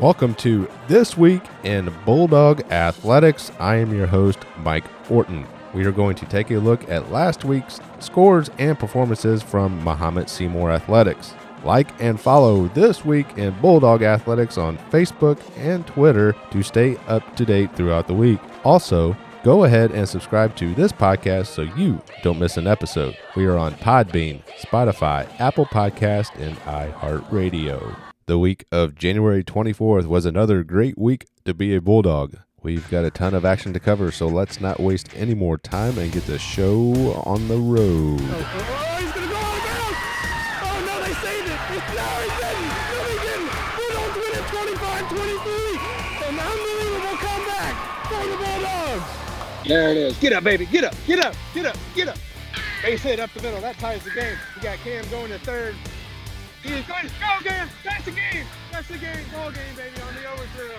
Welcome to This Week in Bulldog Athletics. I am your host, Mike Orton. We are going to take a look at last week's scores and performances from Mahomet Seymour Athletics. Like and follow This Week in Bulldog Athletics on Facebook and Twitter to stay up to date throughout the week. Also, go ahead and subscribe to this podcast so you don't miss an episode. We are on Podbean, Spotify, Apple Podcast, and iHeartRadio. The week of January 24th was another great week to be a Bulldog. We've got a ton of action to cover, so let's not waste any more time and get the show on the road. Oh, oh, oh he's gonna go out of bounds! Oh no, they saved it! No, he didn't! No, he didn't! Bulldogs win at 25-23! An unbelievable comeback for the Bulldogs! There it is. Get up, baby. Get up. Get up. Get up. Get up. Base hit up the middle. That ties the game. We got Cam going to third. Going. Go, Cam. That's the game. That's the game. Ball game, baby, on the overthrow.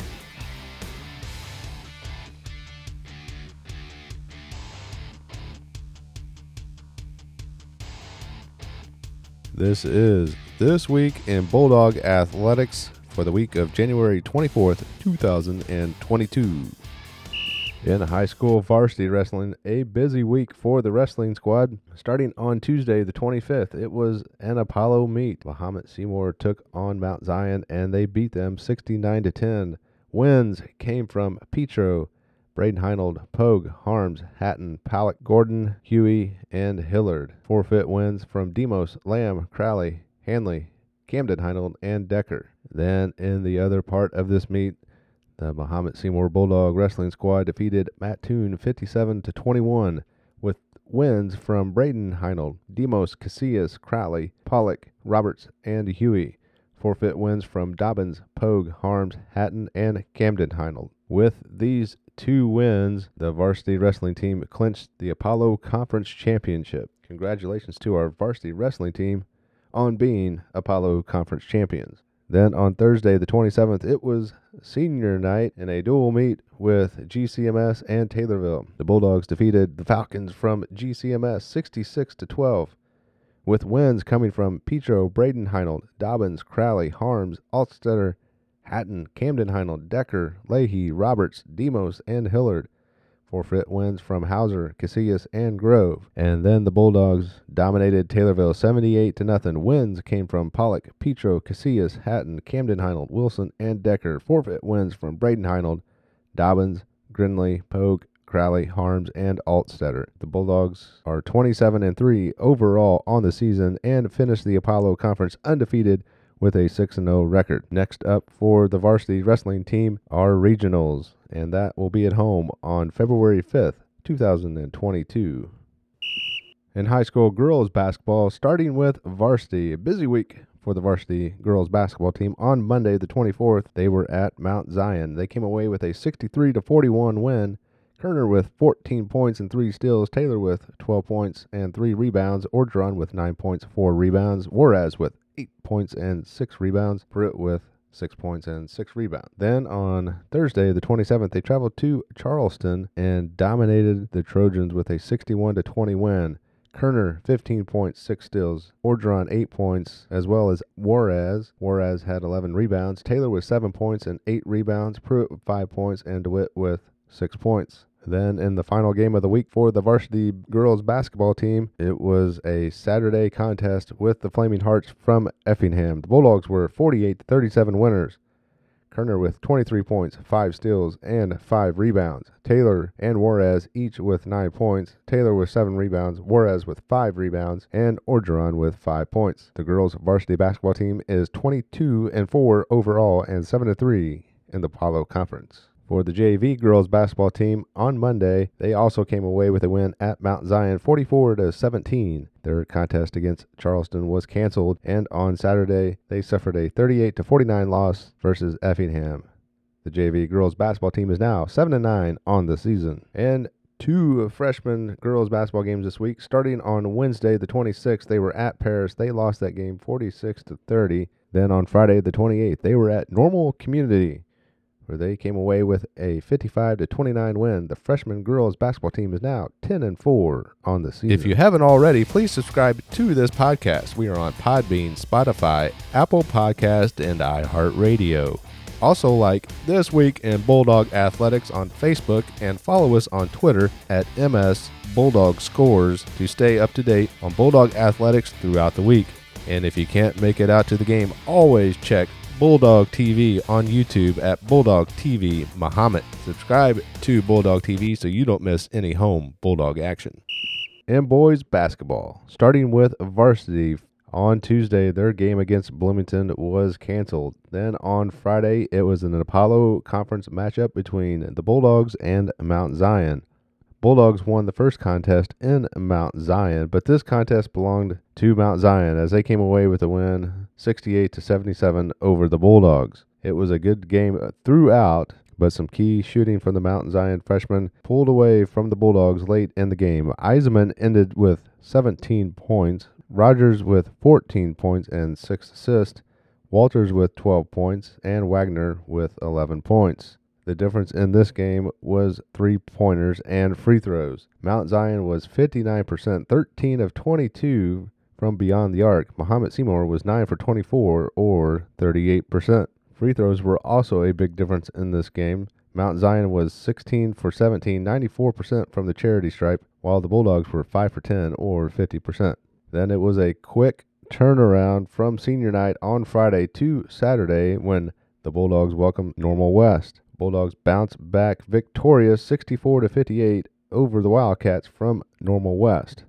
This is This Week in Bulldog Athletics for the week of January 24th, 2022. In high school varsity wrestling, a busy week for the wrestling squad. Starting on Tuesday, the 25th, it was an Apollo meet. Mahomet Seymour took on Mount Zion and they beat them 69 to 10. Wins came from Petro, Braden Heinold, Pogue, Harms, Hatton, Palak, Gordon, Huey, and Hillard. Forfeit wins from Demos, Lamb, Crowley, Hanley, Camden Heinold, and Decker. Then in the other part of this meet, the Mahomet Seymour Bulldog Wrestling Squad defeated Mattoon 57 to 21 with wins from Braden Heinold, Demos, Casillas, Crowley, Pollock, Roberts, and Huey. Forfeit wins from Dobbins, Pogue, Harms, Hatton, and Camden Heinold. With these two wins, the varsity wrestling team clinched the Apollo Conference Championship. Congratulations to our varsity wrestling team on being Apollo Conference champions. Then on Thursday, the 27th, it was senior night in a dual meet with GCMS and Taylorville. The Bulldogs defeated the Falcons from GCMS 66 to 12, with wins coming from Petro, Braden Heinold, Dobbins, Crowley, Harms, Altstetter, Hatton, Camden Heinold, Decker, Leahy, Roberts, Demos, and Hillard. Forfeit wins from Hauser, Casillas, and Grove. And then the Bulldogs dominated Taylorville 78 to nothing. Wins came from Pollock, Petro, Casillas, Hatton, Camden Heinold, Wilson, and Decker. Forfeit wins from Braden Heinold, Dobbins, Grinley, Pogue, Crowley, Harms, and Altstetter. The Bulldogs are 27 and 3 overall on the season and finished the Apollo Conference undefeated with a 6 0 record. Next up for the varsity wrestling team are regionals, and that will be at home on February 5th, 2022. In high school girls basketball, starting with varsity, a busy week for the varsity girls basketball team. On Monday, the 24th, they were at Mount Zion. They came away with a 63 to 41 win. Kerner with 14 points and 3 steals, Taylor with 12 points and 3 rebounds, Orgeron with 9 points, 4 rebounds, Juarez with 8 points and 6 rebounds, Britt with 6 points and 6 rebounds. Then on Thursday, the 27th, they traveled to Charleston and dominated the Trojans with a 61 to 20 win. Kerner, 15 points, 6 steals. Orgeron, 8 points, as well as Juarez. Juarez had 11 rebounds. Taylor with 7 points and 8 rebounds. Pruitt with 5 points, and DeWitt with 6 points. Then in the final game of the week for the varsity girls basketball team, it was a Saturday contest with the Flaming Hearts from Effingham. The Bulldogs were 48 37 winners. Kerner with 23 points, 5 steals, and 5 rebounds. Taylor and Juarez each with 9 points. Taylor with 7 rebounds, Juarez with 5 rebounds, and Orgeron with 5 points. The girls varsity basketball team is 22 and 4 overall and 7 and 3 in the Apollo Conference. For the JV girls basketball team on Monday, they also came away with a win at Mount Zion 44 to 17. Their contest against Charleston was canceled and on Saturday they suffered a 38 to 49 loss versus Effingham. The JV girls basketball team is now 7 and 9 on the season. And two freshman girls basketball games this week. Starting on Wednesday, the 26th, they were at Paris. They lost that game 46 to 30. Then on Friday, the 28th, they were at Normal Community where they came away with a 55 to 29 win. The freshman girls basketball team is now 10 and 4 on the season. If you haven't already, please subscribe to this podcast. We are on Podbean, Spotify, Apple Podcast, and iHeartRadio. Also, like This Week in Bulldog Athletics on Facebook and follow us on Twitter at MS Bulldog Scores to stay up to date on Bulldog Athletics throughout the week. And if you can't make it out to the game, always check Bulldog TV on YouTube at Bulldog TV Mahomet. Subscribe to Bulldog TV so you don't miss any home Bulldog action. And boys basketball, starting with varsity. On Tuesday, their game against Bloomington was canceled. Then on Friday, it was an Apollo Conference matchup between the Bulldogs and Mount Zion. Bulldogs won the first contest in Mount Zion, but this contest belonged to Mount Zion as they came away with a win 68 to 77 over the Bulldogs. It was a good game throughout, but some key shooting from the Mount Zion freshman pulled away from the Bulldogs late in the game. Eisenman ended with 17 points, Rogers with 14 points and 6 assists, Walters with 12 points, and Wagner with 11 points. The difference in this game was three pointers and free throws. Mount Zion was 59%, 13 of 22 from beyond the arc. Mahomet Seymour was 9 for 24, or 38%. Free throws were also a big difference in this game. Mount Zion was 16 for 17, 94% from the charity stripe, while the Bulldogs were 5 for 10, or 50%. Then it was a quick turnaround from senior night on Friday to Saturday when the Bulldogs welcomed Normal West. Bulldogs bounce back victorious 64 to 58 over the Wildcats from Normal West.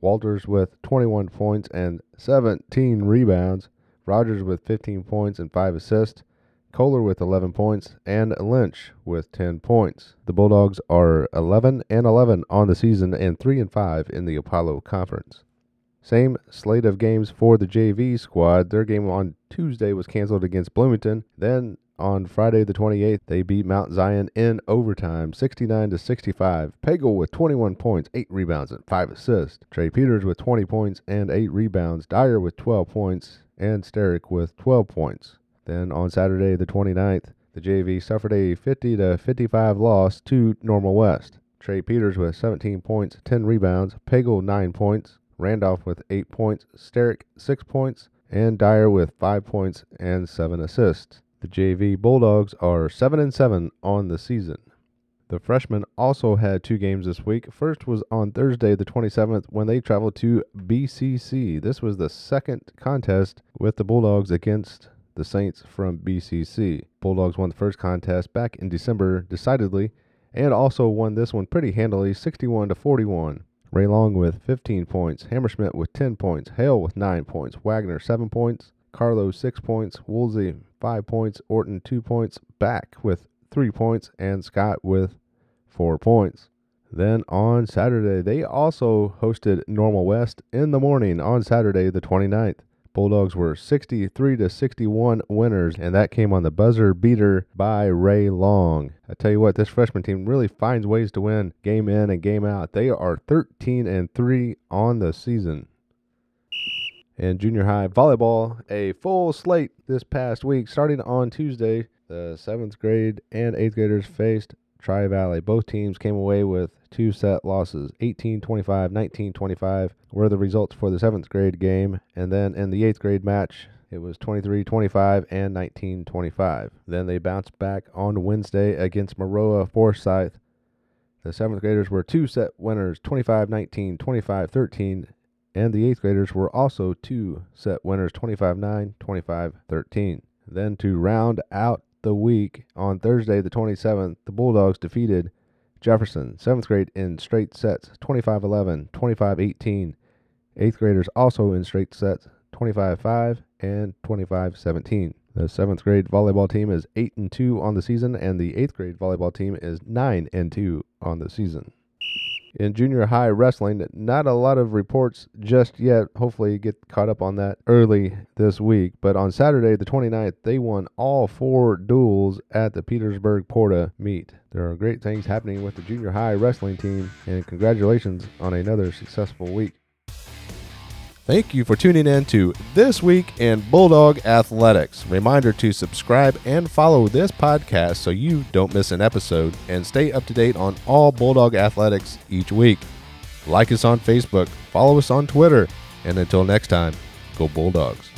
Walters with 21 points and 17 rebounds, Rogers with 15 points and 5 assists, Kohler with 11 points, and Lynch with 10 points. The Bulldogs are 11 and 11 on the season and 3 and 5 in the Apollo Conference. Same slate of games for the JV squad. Their game on Tuesday was canceled against Bloomington. Then on Friday the 28th, they beat Mount Zion in overtime, 69 to 65. Pagel with 21 points, 8 rebounds, and 5 assists. Trey Peters with 20 points and 8 rebounds. Dyer with 12 points, and Sterick with 12 points. Then on Saturday the 29th, the JV suffered a 50 to 55 loss to Normal West. Trey Peters with 17 points, 10 rebounds. Pagel 9 points. Randolph with 8 points. Sterick 6 points. And Dyer with 5 points and 7 assists. The JV Bulldogs are 7 and 7 on the season. The freshmen also had two games this week. First was on Thursday, the 27th, when they traveled to BCC. This was the second contest with the Bulldogs against the Saints from BCC. Bulldogs won the first contest back in December decidedly and also won this one pretty handily 61 to 41. Ray Long with 15 points, Hammerschmidt with 10 points, Hale with 9 points, Wagner 7 points, Carlo 6 points, Woolsey 5 points, Orton 2 points, Back with 3 points, and Scott with 4 points. Then on Saturday, they also hosted Normal West in the morning on Saturday the 29th. Bulldogs were 63 to 61 winners, and that came on the buzzer beater by Ray Long. I tell you what, this freshman team really finds ways to win game in and game out. They are 13 and 3 on the season and junior high volleyball. A full slate this past week, starting on Tuesday. The seventh grade and eighth graders faced Tri Valley. Both teams came away with two set losses 18 25, 19 25 were the results for the seventh grade game. And then in the eighth grade match, it was 23 25 and 19 25. Then they bounced back on Wednesday against Maroa Forsyth. The seventh graders were two set winners 25 19, 25 13, and the eighth graders were also two set winners 25 9, 25 13. Then to round out the week on Thursday, the 27th, the Bulldogs defeated Jefferson, 7th grade, in straight sets 25 11, 25 18. 8th graders also in straight sets 25 5 and 25 17. The 7th grade volleyball team is 8 and 2 on the season, and the 8th grade volleyball team is 9 and 2 on the season in junior high wrestling. Not a lot of reports just yet. Hopefully, get caught up on that early this week. But on Saturday, the 29th, they won all four duels at the Petersburg Porta meet. There are great things happening with the junior high wrestling team, and congratulations on another successful week. Thank you for tuning in to This Week in Bulldog Athletics. Reminder to subscribe and follow this podcast so you don't miss an episode and stay up to date on all Bulldog Athletics each week. Like us on Facebook, follow us on Twitter, and until next time, go Bulldogs.